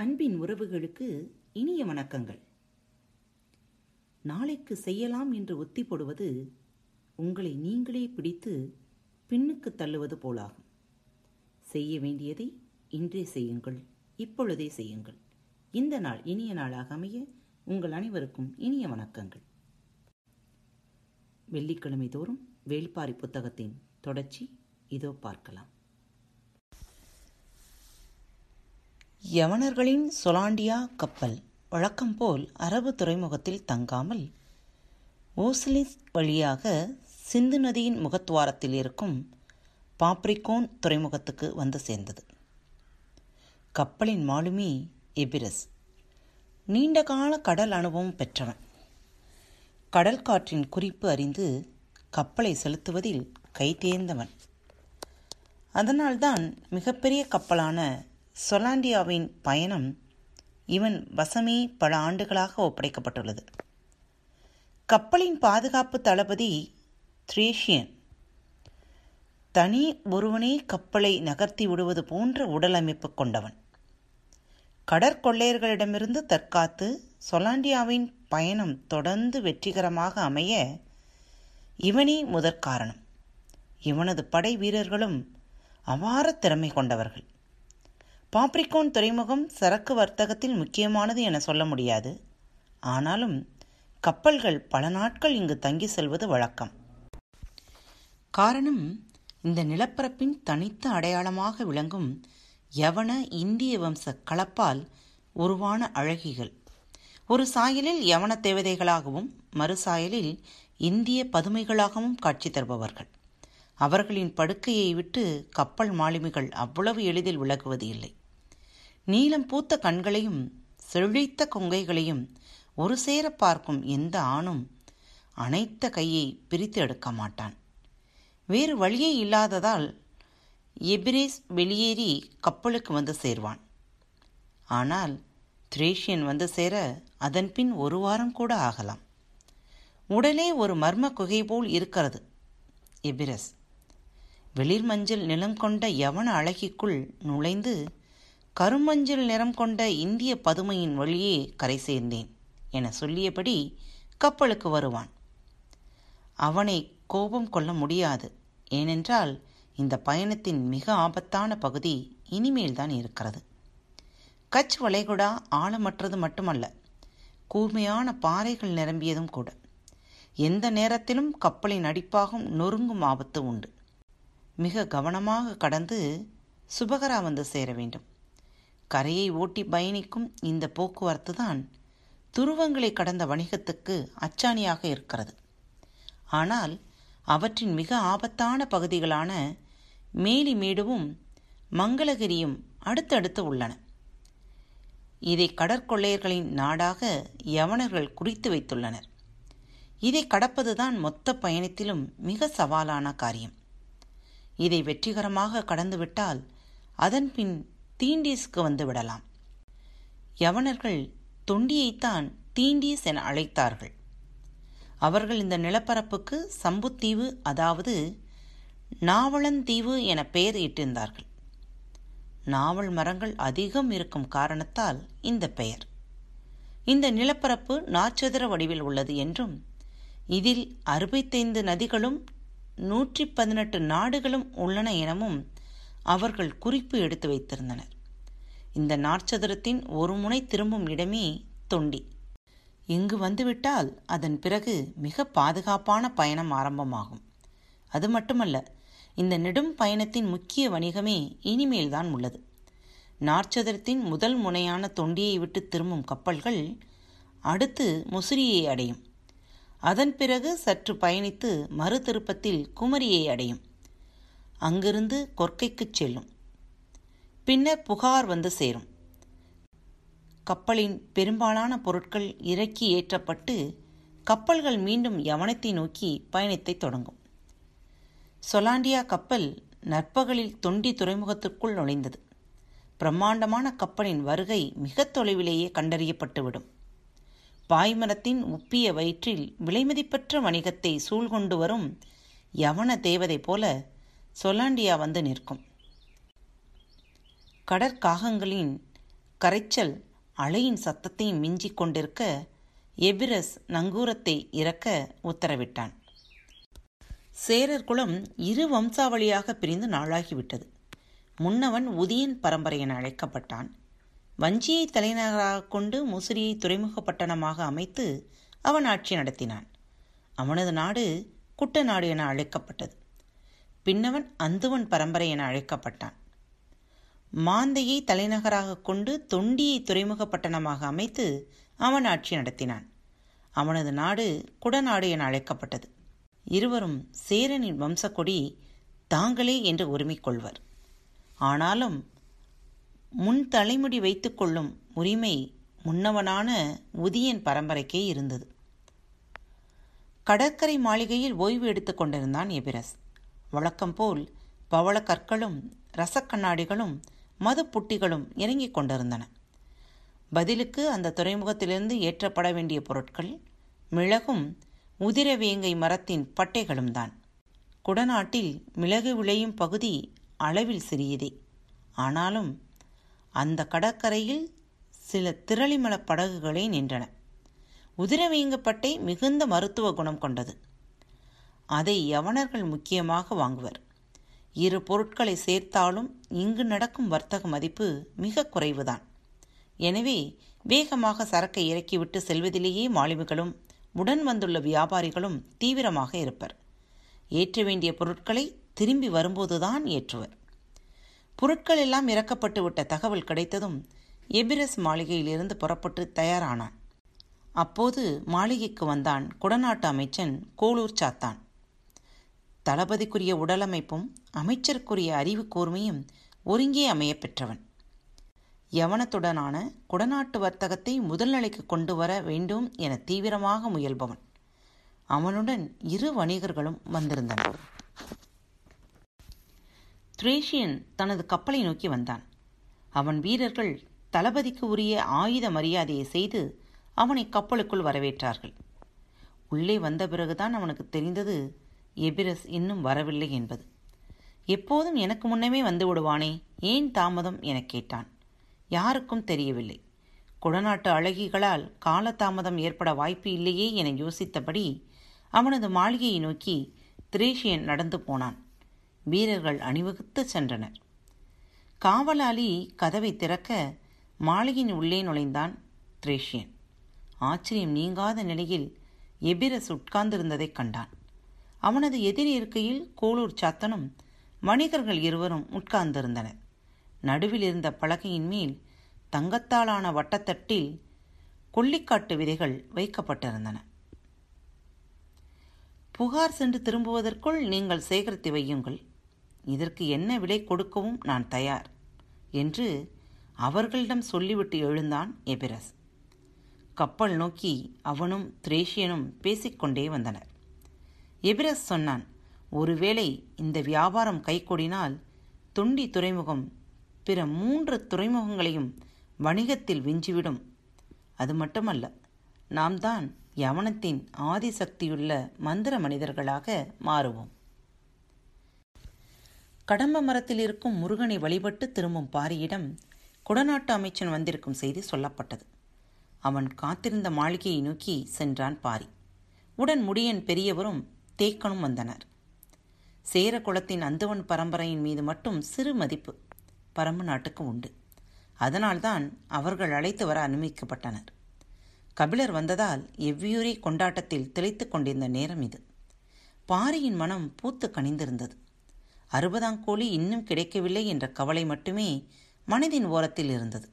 அன்பின் உறவுகளுக்கு இனிய வணக்கங்கள். நாளைக்கு செய்யலாம் என்று ஒத்தி போடுவது உங்களை நீங்களே பிடித்து பின்னுக்கு தள்ளுவது போலாகும். செய்ய வேண்டியதை இன்றே செய்யுங்கள் இப்பொழுதே செய்யுங்கள். இந்த நாள் இனிய நாளாக அமைய உங்கள் அனைவருக்கும் இனிய வணக்கங்கள். வெள்ளிக்கிழமை தோறும் வேள்பாரி புத்தகத்தின் தொடர்ச்சி இதோ பார்க்கலாம். யவனர்களின் சொலாண்டியா கப்பல் வழக்கம் போல் அரபு துறைமுகத்தில் தங்காமல் ஓசிலிஸ் வழியாக சிந்து நதியின் முகத்துவாரத்தில் இருக்கும் பாப்ரிகோன் துறைமுகத்துக்கு வந்து சேர்ந்தது. கப்பலின் மாலுமி எபிரஸ். நீண்டகால கடல் அனுபவம் பெற்றவன். கடல் காற்றின் குறிப்பு அறிந்து கப்பலை செலுத்துவதில் கைதேர்ந்தவன். அதனால்தான் மிகப்பெரிய கப்பலான சொலாண்டியாவின் பயணம் இவன் வசமே பல ஆண்டுகளாக ஒப்படைக்கப்பட்டுள்ளது. கப்பலின் பாதுகாப்பு தளபதி த்ரேஷியன் தனி ஒருவனே கப்பலை நகர்த்தி விடுவது போன்ற உடல் அமைப்பு கொண்டவன். கடற்கொள்ளையர்களிடமிருந்து தற்காத்து சொலாண்டியாவின் பயணம் தொடர்ந்து வெற்றிகரமாக அமைய இவனே முதற்காரணம் இவனது படை வீரர்களும் அபார திறமை கொண்டவர்கள். பாப்ரிகோன் துறைமுகம் சரக்கு வர்த்தகத்தில் முக்கியமானது என சொல்ல முடியாது. ஆனாலும் கப்பல்கள் பல நாட்கள் இங்கு தங்கி செல்வது வழக்கம். காரணம் இந்த நிலப்பரப்பின் தனித்த அடையாளமாக விளங்கும் யவன இந்திய வம்ச கலப்பால் உருவான அழகிகள். ஒரு சாயலில் யவன தேவதைகளாகவும் மறுசாயலில் இந்திய பதுமைகளாகவும் காட்சி தருபவர்கள். அவர்களின் படுக்கையை விட்டு கப்பல் மாலுமிகள் அவ்வளவு எளிதில் விலகுவது இல்லை. நீலம் பூத்த கண்களையும் செழித்த கொங்கைகளையும் ஒரு சேர பார்க்கும் எந்த ஆணும் அனைத்த கையை பிரித்து எடுக்க மாட்டான். வேறு வழியே இல்லாததால் எபிரேஸ் வெளியேறி கப்பலுக்கு வந்து சேர்வான். ஆனால் த்ரேஷியன் வந்து சேர அதன்பின் ஒரு வாரம் கூட ஆகலாம். உடலே ஒரு மர்ம குகை போல் இருக்கிறது எபிரஸ். வெளிர் மஞ்சள் நிலம் கொண்ட யவன அழகிக்குள் நுழைந்து கருமஞ்சள் நிறம் கொண்ட இந்திய பதுமையின் வழியே கரை சேர்ந்தேன் என சொல்லியபடி கப்பலுக்கு வருவான். அவனை கோபம் கொள்ள முடியாது. ஏனென்றால் இந்த பயணத்தின் மிக ஆபத்தான பகுதி இனிமேல்தான் இருக்கிறது. கச் வளைகுடா ஆழமற்றது மட்டுமல்ல கூர்மையான பாறைகள் நிரம்பியதும் கூட. எந்த நேரத்திலும் கப்பலின் அடிப்பாகும் நொறுங்கும் ஆபத்து உண்டு. மிக கவனமாக கடந்து சுபகரா வந்து சேர வேண்டும். கரையை ஓட்டி பயணிக்கும் இந்த போக்குவரத்து தான் துருவங்களை கடந்த வணிகத்துக்கு அச்சாணியாக இருக்கிறது. ஆனால் அவற்றின் மிக ஆபத்தான பகுதிகளான மேலிமேடுவும் மங்களகிரியும் அடுத்தடுத்து உள்ளன. இதை கடற்கொள்ளையர்களின் நாடாக யவனர்கள் குறித்து வைத்துள்ளனர். இதை கடப்பதுதான் மொத்த பயணத்திலும் மிக சவாலான காரியம். இதை வெற்றிகரமாக கடந்துவிட்டால் அதன்பின் தீண்டீஸ்க்கு வந்து விடலாம். யவனர்கள் தொண்டியைத்தான் தீண்டீஸ் என அழைத்தார்கள். அவர்கள் இந்த நிலப்பரப்புக்கு சம்புத்தீவு அதாவது நாவலந்தீவு என பெயர் இட்டிருந்தார்கள். நாவல் மரங்கள் அதிகம் இருக்கும் காரணத்தால் இந்த பெயர். இந்த நிலப்பரப்பு நாச்சதுர வடிவில் உள்ளது என்றும் இதில் அறுபத்தைந்து நதிகளும் நூற்றி பதினெட்டு நாடுகளும் உள்ளன எனவும் அவர்கள் குறிப்பு எடுத்து வைத்திருந்தனர். இந்த நாற்சதுரத்தின் ஒரு முனை திரும்பும் இடமே தொண்டி. இங்கு வந்துவிட்டால் அதன் பிறகு மிக பாதுகாப்பான பயணம் ஆரம்பமாகும். அது மட்டுமல்ல இந்த நெடும் பயணத்தின் முக்கிய வணிகமே இனிமேல்தான் உள்ளது. நாற்சதுரத்தின் முதல் முனையான தொண்டியை விட்டு திரும்பும் கப்பல்கள் அடுத்து முசிறியை அடையும். அதன் பிறகு சற்று பயணித்து மறு திருப்பத்தில் குமரியை அடையும். அங்கிருந்து கொற்கைக்குச் செல்லும். பின்னர் புகார் வந்து சேரும். கப்பலின் பெரும்பாலான பொருட்கள் இறக்கி ஏற்றப்பட்டு கப்பல்கள் மீண்டும் யவனத்தை நோக்கி பயணத்தை தொடங்கும். சொலாண்டியா கப்பல் நற்பகலில் தொண்டி துறைமுகத்திற்குள் நுழைந்தது. பிரம்மாண்டமான கப்பலின் வருகை மிக தொலைவிலேயே கண்டறியப்பட்டுவிடும். பாய்மரத்தின் உப்பிய வயிற்றில் விலைமதிப்பற்ற வணிகத்தை சூழ்கொண்டு வரும் யவன தேவதை போல சொலாண்டியா வந்து நிற்கும். கடற்காகங்களின் கரைச்சல் அலையின் சத்தத்தையும் மிஞ்சிக் கொண்டிருக்க எபிரஸ் நங்கூரத்தை இறக்க உத்தரவிட்டான். சேரர் குலம் இரு வம்சாவளியாக பிரிந்து நாளாகிவிட்டது. முன்னவன் உதியன் பரம்பரை என அழைக்கப்பட்டான். வஞ்சியை தலைநகராக கொண்டு முசிறியை துறைமுக பட்டணமாக அமைத்து அவன் ஆட்சி நடத்தினான். அவனது நாடு குட்ட நாடு என அழைக்கப்பட்டது. பின்னவன் அந்துவன் பரம்பரை என அழைக்கப்பட்டான். மாந்தையை தலைநகராக கொண்டு தொண்டியை துறைமுக பட்டணமாக அமைத்து அவன் ஆட்சி நடத்தினான். அவனது நாடு குடநாடு என அழைக்கப்பட்டது. இருவரும் சேரனின் வம்சக்கொடி தாங்களே என்று உரிமை கொள்வர். ஆனாலும் முன் தலைமுடி வைத்துக்கொள்ளும் உரிமை முன்னவனான உதியன் பரம்பரைக்கே இருந்தது. கடற்கரை மாளிகையில் ஓய்வு எடுத்துக் கொண்டிருந்தான் எபிரஸ். வழக்கம் போல் பவள கற்களும் ரசக்கண்ணாடிகளும் மது புட்டிகளும் இறங்கிக் கொண்டிருந்தன. பதிலுக்கு அந்த துறைமுகத்திலிருந்து ஏற்றப்பட வேண்டிய பொருட்கள் மிளகும் உதிரவேங்கை மரத்தின் பட்டைகளும் தான். குடநாட்டில் மிளகு விளையும் பகுதி அளவில் சிறியதே. ஆனாலும் அந்த கடற்கரையில் சில திரளிமல படகுகளே நின்றன. உதிரவேங்கப்பட்டை மிகுந்த மருத்துவ குணம் கொண்டது. அதை யவனர்கள் முக்கியமாக வாங்குவர். இரு பொருட்களை சேர்த்தாலும் இங்கு நடக்கும் வர்த்தக மதிப்பு மிக குறைவுதான். எனவே வேகமாக சரக்கை இறக்கிவிட்டு செல்வதிலேயே மாலுமிகளும் உடன் வந்துள்ள வியாபாரிகளும் தீவிரமாக இருப்பர். ஏற்ற வேண்டிய பொருட்களை திரும்பி வரும்போதுதான் ஏற்றுவர். பொருட்கள் எல்லாம் இறக்கப்பட்டு விட்ட தகவல் கிடைத்ததும் எபிரஸ் மாளிகையிலிருந்து புறப்பட்டு தயாரானான். அப்போது மாளிகைக்கு வந்தான் குடநாட்டு அமைச்சன் கோளூர் சாத்தான். தளபதிக்குரிய உடலமைப்பும் அமைச்சருக்குரிய அறிவு கூர்மையும் ஒருங்கே அமைய பெற்றவன். யவனத்துடனான குடநாட்டு வர்த்தகத்தை முதல் நிலைக்கு கொண்டு வர வேண்டும் என தீவிரமாக முயல்பவன். அவனுடன் இரு வணிகர்களும் வந்திருந்தனர். த்ரேஷியன் தனது கப்பலை நோக்கி வந்தான். அவன் வீரர்கள் தளபதிக்கு உரிய ஆயுத மரியாதையை செய்து அவனை கப்பலுக்குள் வரவேற்றார்கள். உள்ளே வந்த பிறகுதான் அவனுக்கு தெரிந்தது எபிரஸ் இன்னும் வரவில்லை என்பது. எப்போதும் எனக்கு முன்னமே வந்து விடுவானே ஏன் தாமதம் எனக் கேட்டான். யாருக்கும் தெரியவில்லை. குடநாட்டு அழகிகளால் காலதாமதம் ஏற்பட வாய்ப்பு இல்லையே என யோசித்தபடி அவனது மாளிகையை நோக்கி திரேஷியன் நடந்து போனான். வீரர்கள் அணிவகுத்து சென்றனர். காவலாளி கதவை திறக்க மாளிகையின் உள்ளே நுழைந்தான் திரேஷியன். ஆச்சரியம் நீங்காத நிலையில் எபிரஸ் உட்கார்ந்திருந்ததைக் கண்டான். அவனது எதிரி இருக்கையில் கோளூர் சாத்தனும் வணிகர்கள் இருவரும் உட்கார்ந்திருந்தனர். நடுவில் இருந்த பலகையின் மேல் தங்கத்தாலான வட்டத்தட்டில் கொல்லிக்காட்டு விதைகள் வைக்கப்பட்டிருந்தன. புகார் சென்று திரும்புவதற்குள் நீங்கள் சேகரித்து வையுங்கள். இதற்கு என்ன விலை கொடுக்கவும் நான் தயார் என்று அவர்களிடம் சொல்லிவிட்டு எழுந்தான் எபிரஸ். கப்பல் நோக்கி அவனும் திரேஷியனும் பேசிக்கொண்டே வந்தனர். எபிரஸ் சொன்னான் ஒருவேளை இந்த வியாபாரம் கைகொடினால் தொண்டி துறைமுகம் பிற மூன்று துறைமுகங்களையும் வணிகத்தில் விஞ்சிவிடும். அது மட்டுமல்ல நாம் தான் யவனத்தின் ஆதிசக்தியுள்ள மந்திர மனிதர்களாக மாறுவோம். கடம்ப மரத்தில் இருக்கும் முருகனை வழிபட்டு திரும்பும் பாரியிடம் குடநாட்டு அமைச்சன் வந்திருக்கும் செய்தி சொல்லப்பட்டது. அவன் காத்திருந்த மாளிகையை நோக்கி சென்றான் பாரி. உடன் முடியன் பெரியவரும் தேக்கனும் வந்தனர். சேர குலத்தின் அந்தவன் பரம்பரையின் மீது மட்டும் சிறு மதிப்பு பரம்பு நாட்டுக்கு உண்டு. அதனால்தான் அவர்கள் அழைத்து வர அனுமதிக்கப்பட்டனர். கபிலர் வந்ததால் எவ்வியூரி கொண்டாட்டத்தில் திளைத்து கொண்டிருந்த நேரம் இது. பாரியின் மனம் பூத்து கனிந்திருந்தது. அறுபதாம் கோழி இன்னும் கிடைக்கவில்லை என்ற கவலை மட்டுமே மனதின் ஓரத்தில் இருந்தது.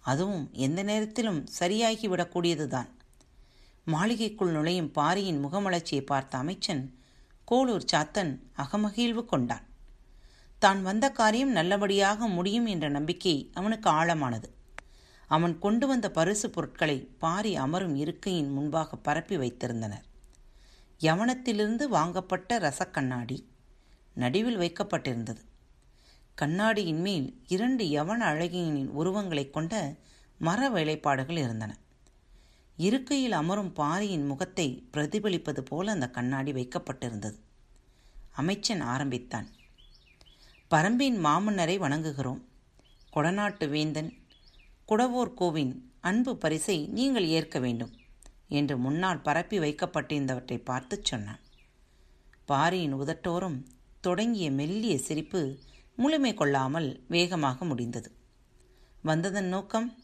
அதுவும் எந்த நேரத்திலும் சரியாகிவிடக்கூடியதுதான் மாளிகைக்குள் நுழையும் பாரியின் முகமலர்ச்சியை பார்த்த அமைச்சன் கோளூர் சாத்தன் அகமகிழ்வு கொண்டான். தான் வந்த காரியம் நல்லபடியாக முடியும் என்ற நம்பிக்கை அவனுக்கு ஆழமானது. அவன் கொண்டு வந்த பரிசு பொருட்களை பாரி அமரும் இருக்கையின் முன்பாக பரப்பி வைத்திருந்தனர். யவனத்திலிருந்து வாங்கப்பட்ட ரசக்கண்ணாடி நடுவில் வைக்கப்பட்டிருந்தது. கண்ணாடியின் மேல் இரண்டு யவன அழகியனின் உருவங்களைக் கொண்ட மர வேலைப்பாடுகள் இருந்தன. இருக்கையில் அமரும் பாரியின் முகத்தை பிரதிபலிப்பது போல அந்த கண்ணாடி வைக்கப்பட்டிருந்தது. அமைச்சன் ஆரம்பித்தான். பரம்பின் மாமன்னரை வணங்குகிறோம். கொடநாட்டு வேந்தன் குடவோர் கோவின் அன்பு பரிசை நீங்கள் ஏற்க வேண்டும் என்று முன்னால் பரப்பி வைக்கப்பட்டிருந்தவற்றை பார்த்து சொன்னான். பாரியின் உதட்டோரம் தொடங்கிய மெல்லிய சிரிப்பு முழுமை கொள்ளாமல் வேகமாக முடிந்தது. வந்ததன் நோக்கம்?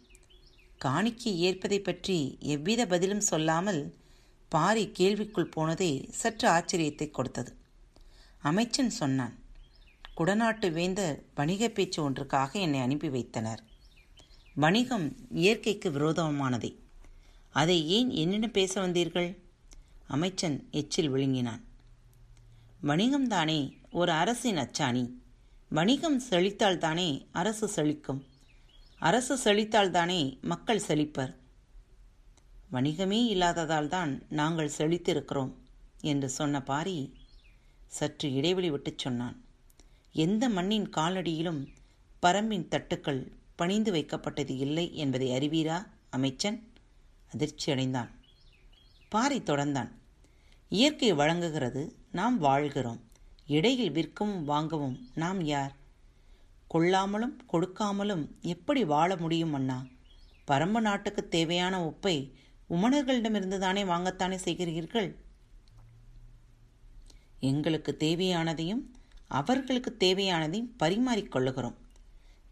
காணிக்கை ஏற்பதை பற்றி எவ்வித பதிலும் சொல்லாமல் பாரி கேள்விக்குள் போனதே சற்று ஆச்சரியத்தை கொடுத்தது. அமைச்சன் சொன்னான் குடநாட்டு வேந்தர் வணிக பேச்சு ஒன்றுக்காக என்னை அனுப்பி வைத்தனர். வணிகம் இயற்கைக்கு விரோதமானதே. அதை ஏன் என்னிடம் பேச வந்தீர்கள்? அமைச்சன் எச்சில் விழுங்கினான். வணிகம்தானே ஒரு அரசின் அச்சாணி. வணிகம் செழித்தால்தானே அரசு செழிக்கும். அரசு செழித்தால்தானே மக்கள் செழிப்பர். வணிகமே இல்லாததால் தான் நாங்கள் செழித்திருக்கிறோம் என்று சொன்ன பாரி சற்று இடைவெளி விட்டுச் சொன்னான். எந்த மண்ணின் காலடியிலும் பரம்பின் தட்டுக்கள் பணிந்து வைக்கப்பட்டது இல்லை என்பதை அறிவீரா அமைச்சன்? அதிர்ச்சியடைந்தான் பாரி தொடர்ந்தான். இயற்கை வழங்குகிறது நாம் வாழ்கிறோம். இடையில் விற்கவும் வாங்கவும் நாம் யார்? கொள்ளாமலும் கொடுக்காமலும் எப்படி வாழ முடியும் அண்ணா? பரம்பு நாட்டுக்கு தேவையான உப்பை உமணர்களிடமிருந்து தானே வாங்கத்தானே செய்கிறீர்கள்? எங்களுக்கு தேவையானதையும் அவர்களுக்கு தேவையானதையும் பரிமாறிக்கொள்ளுகிறோம்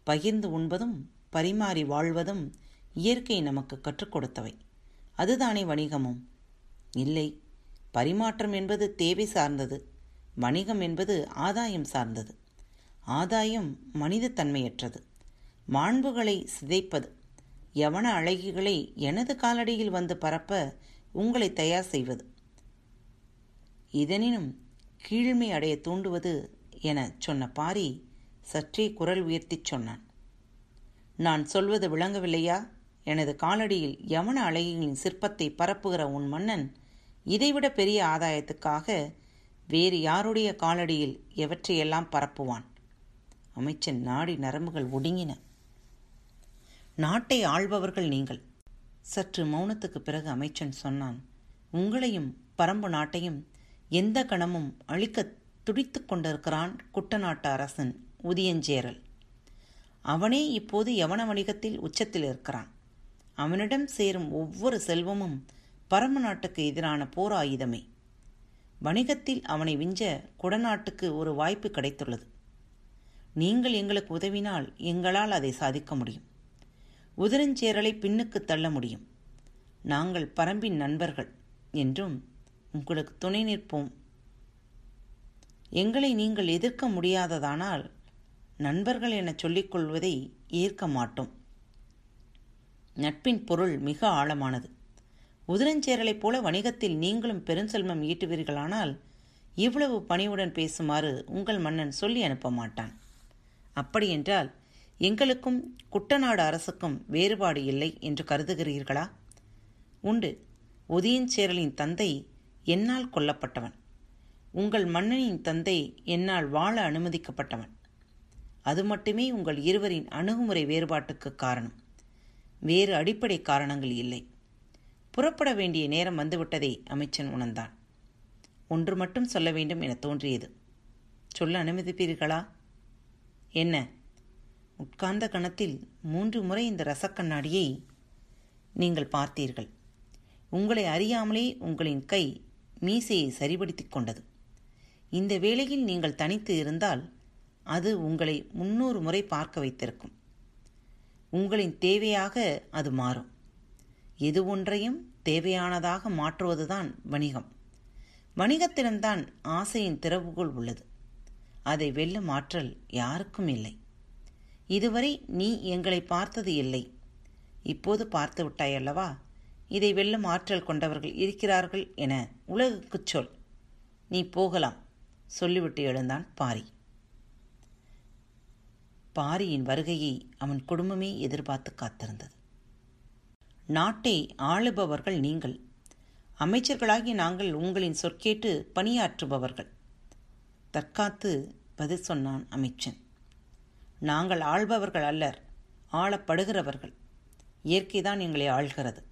பகிர்ந்து உண்பதும் பரிமாறி வாழ்வதும் இயற்கை நமக்கு கற்றுக் கொடுத்தவை. அதுதானே வணிகமும். இல்லை பரிமாற்றம் என்பது தேவை சார்ந்தது. வணிகம் என்பது ஆதாயம் சார்ந்தது. ஆதாயம் மனித தன்மையற்றது மாண்புகளை சிதைப்பது. யவன அழகிகளை எனது காலடியில் வந்து பரப்ப உங்களை தயார் செய்வது. இதனினும் கீழ்மை அடைய தூண்டுவது என சொன்ன பாரி சற்றே குரல் உயர்த்திச் சொன்னான். நான் சொல்வது விளங்கவில்லையா? எனது காலடியில் யவன அழகிகளின் சிற்பத்தை பரப்புகிற உன் மன்னன் இதைவிட பெரிய ஆதாயத்துக்காக வேறு யாருடைய காலடியில் எவற்றையெல்லாம் பரப்புவான்? அமைச்சன் நாடி நரம்புகள் ஒடுங்கின. நாட்டை ஆள்பவர்கள் நீங்கள். சற்று மௌனத்துக்கு பிறகு அமைச்சன் சொன்னான் உங்களையும் பரம்பு நாட்டையும் எந்த கணமும் அழிக்க துடித்து கொண்டிருக்கிறான் குட்டநாட்டு அரசன் உதியஞ்சேரல். அவனே இப்போது யவன வணிகத்தில் உச்சத்தில் இருக்கிறான். அவனிடம் சேரும் ஒவ்வொரு செல்வமும் பரம்பு நாட்டுக்கு எதிரான போர் ஆயுதமே வணிகத்தில் அவனை விஞ்ச குடநாட்டுக்கு ஒரு வாய்ப்பு கிடைத்துள்ளது. நீங்கள் எங்களுக்கு உதவினால் எங்களால் அதை சாதிக்க முடியும். உதிரஞ்சேரலை பின்னுக்கு தள்ள முடியும். நாங்கள் பரம்பின் நண்பர்கள் என்றும் உங்களுக்கு துணை நிற்போம். எங்களை நீங்கள் எதிர்க்க முடியாததானால் நண்பர்கள் என சொல்லிக்கொள்வதை ஏற்க மாட்டோம். நட்பின் பொருள் மிக ஆழமானது. உதிரஞ்சேரலைப் போல வணிகத்தில் நீங்களும் பெருஞ்செல்வம் ஈட்டுவீர்களானால் இவ்வளவு பணிவுடன் பேசுமாறு உங்கள் மன்னன் சொல்லி அனுப்ப மாட்டான். அப்படியென்றால் எங்களுக்கும் குட்டநாடு அரசுக்கும் வேறுபாடு இல்லை என்று கருதுகிறீர்களா? உண்டு. உதயஞ்சேரலின் தந்தை என்னால் கொல்லப்பட்டவன். உங்கள் மன்னனின் தந்தை என்னால் வாழ அனுமதிக்கப்பட்டவன். அது மட்டுமே உங்கள் இருவரின் அணுகுமுறை வேறுபாட்டுக்கு காரணம். வேறு அடிப்படை காரணங்கள் இல்லை. புறப்பட வேண்டிய நேரம் வந்துவிட்டதை அமைச்சன் உணர்ந்தான். ஒன்று மட்டும் சொல்ல வேண்டும் என தோன்றியது. சொல்ல அனுமதிப்பீர்களா? என்ன? உட்கார்ந்த கணத்தில் மூன்று முறை இந்த ரசக்கண்ணாடியை நீங்கள் பார்த்தீர்கள். உங்களை அறியாமலே உங்களின் கை மீசையை சரிபடுத்திக் கொண்டது. இந்த வேளையில் நீங்கள் தனித்து இருந்தால் அது உங்களை முன்னூறு முறை பார்க்க வைத்திருக்கும். உங்களின் தேவையாக அது மாறும். எது ஒன்றையும் தேவையானதாக மாற்றுவதுதான் வணிகம். வணிகத்திடம்தான் ஆசையின் திறவுகோள் உள்ளது. அதை வெல்லும் ஆற்றல் யாருக்கும் இல்லை. இதுவரை நீ எங்களை பார்த்தது இல்லை. இப்போது பார்த்து விட்டாய் அல்லவா இதை வெல்லும் ஆற்றல் கொண்டவர்கள் இருக்கிறார்கள் என உலகுக்குச் சொல். நீ போகலாம். சொல்லிவிட்டு எழுந்தான் பாரி. பாரியின் வருகையை அவன் குடும்பமே எதிர்பார்த்து காத்திருந்தது. நாட்டை ஆளுபவர்கள் நீங்கள். அமைச்சர்களாகி நாங்கள் உங்களின் சொற்கேட்டு பணியாற்றுபவர்கள். தற்காத்து பதில் சொன்னான் அமைச்சன். நாங்கள் ஆள்பவர்கள் அல்லர் ஆளப்படுகிறவர்கள். இயற்கைதான் எங்களை ஆள்கிறது.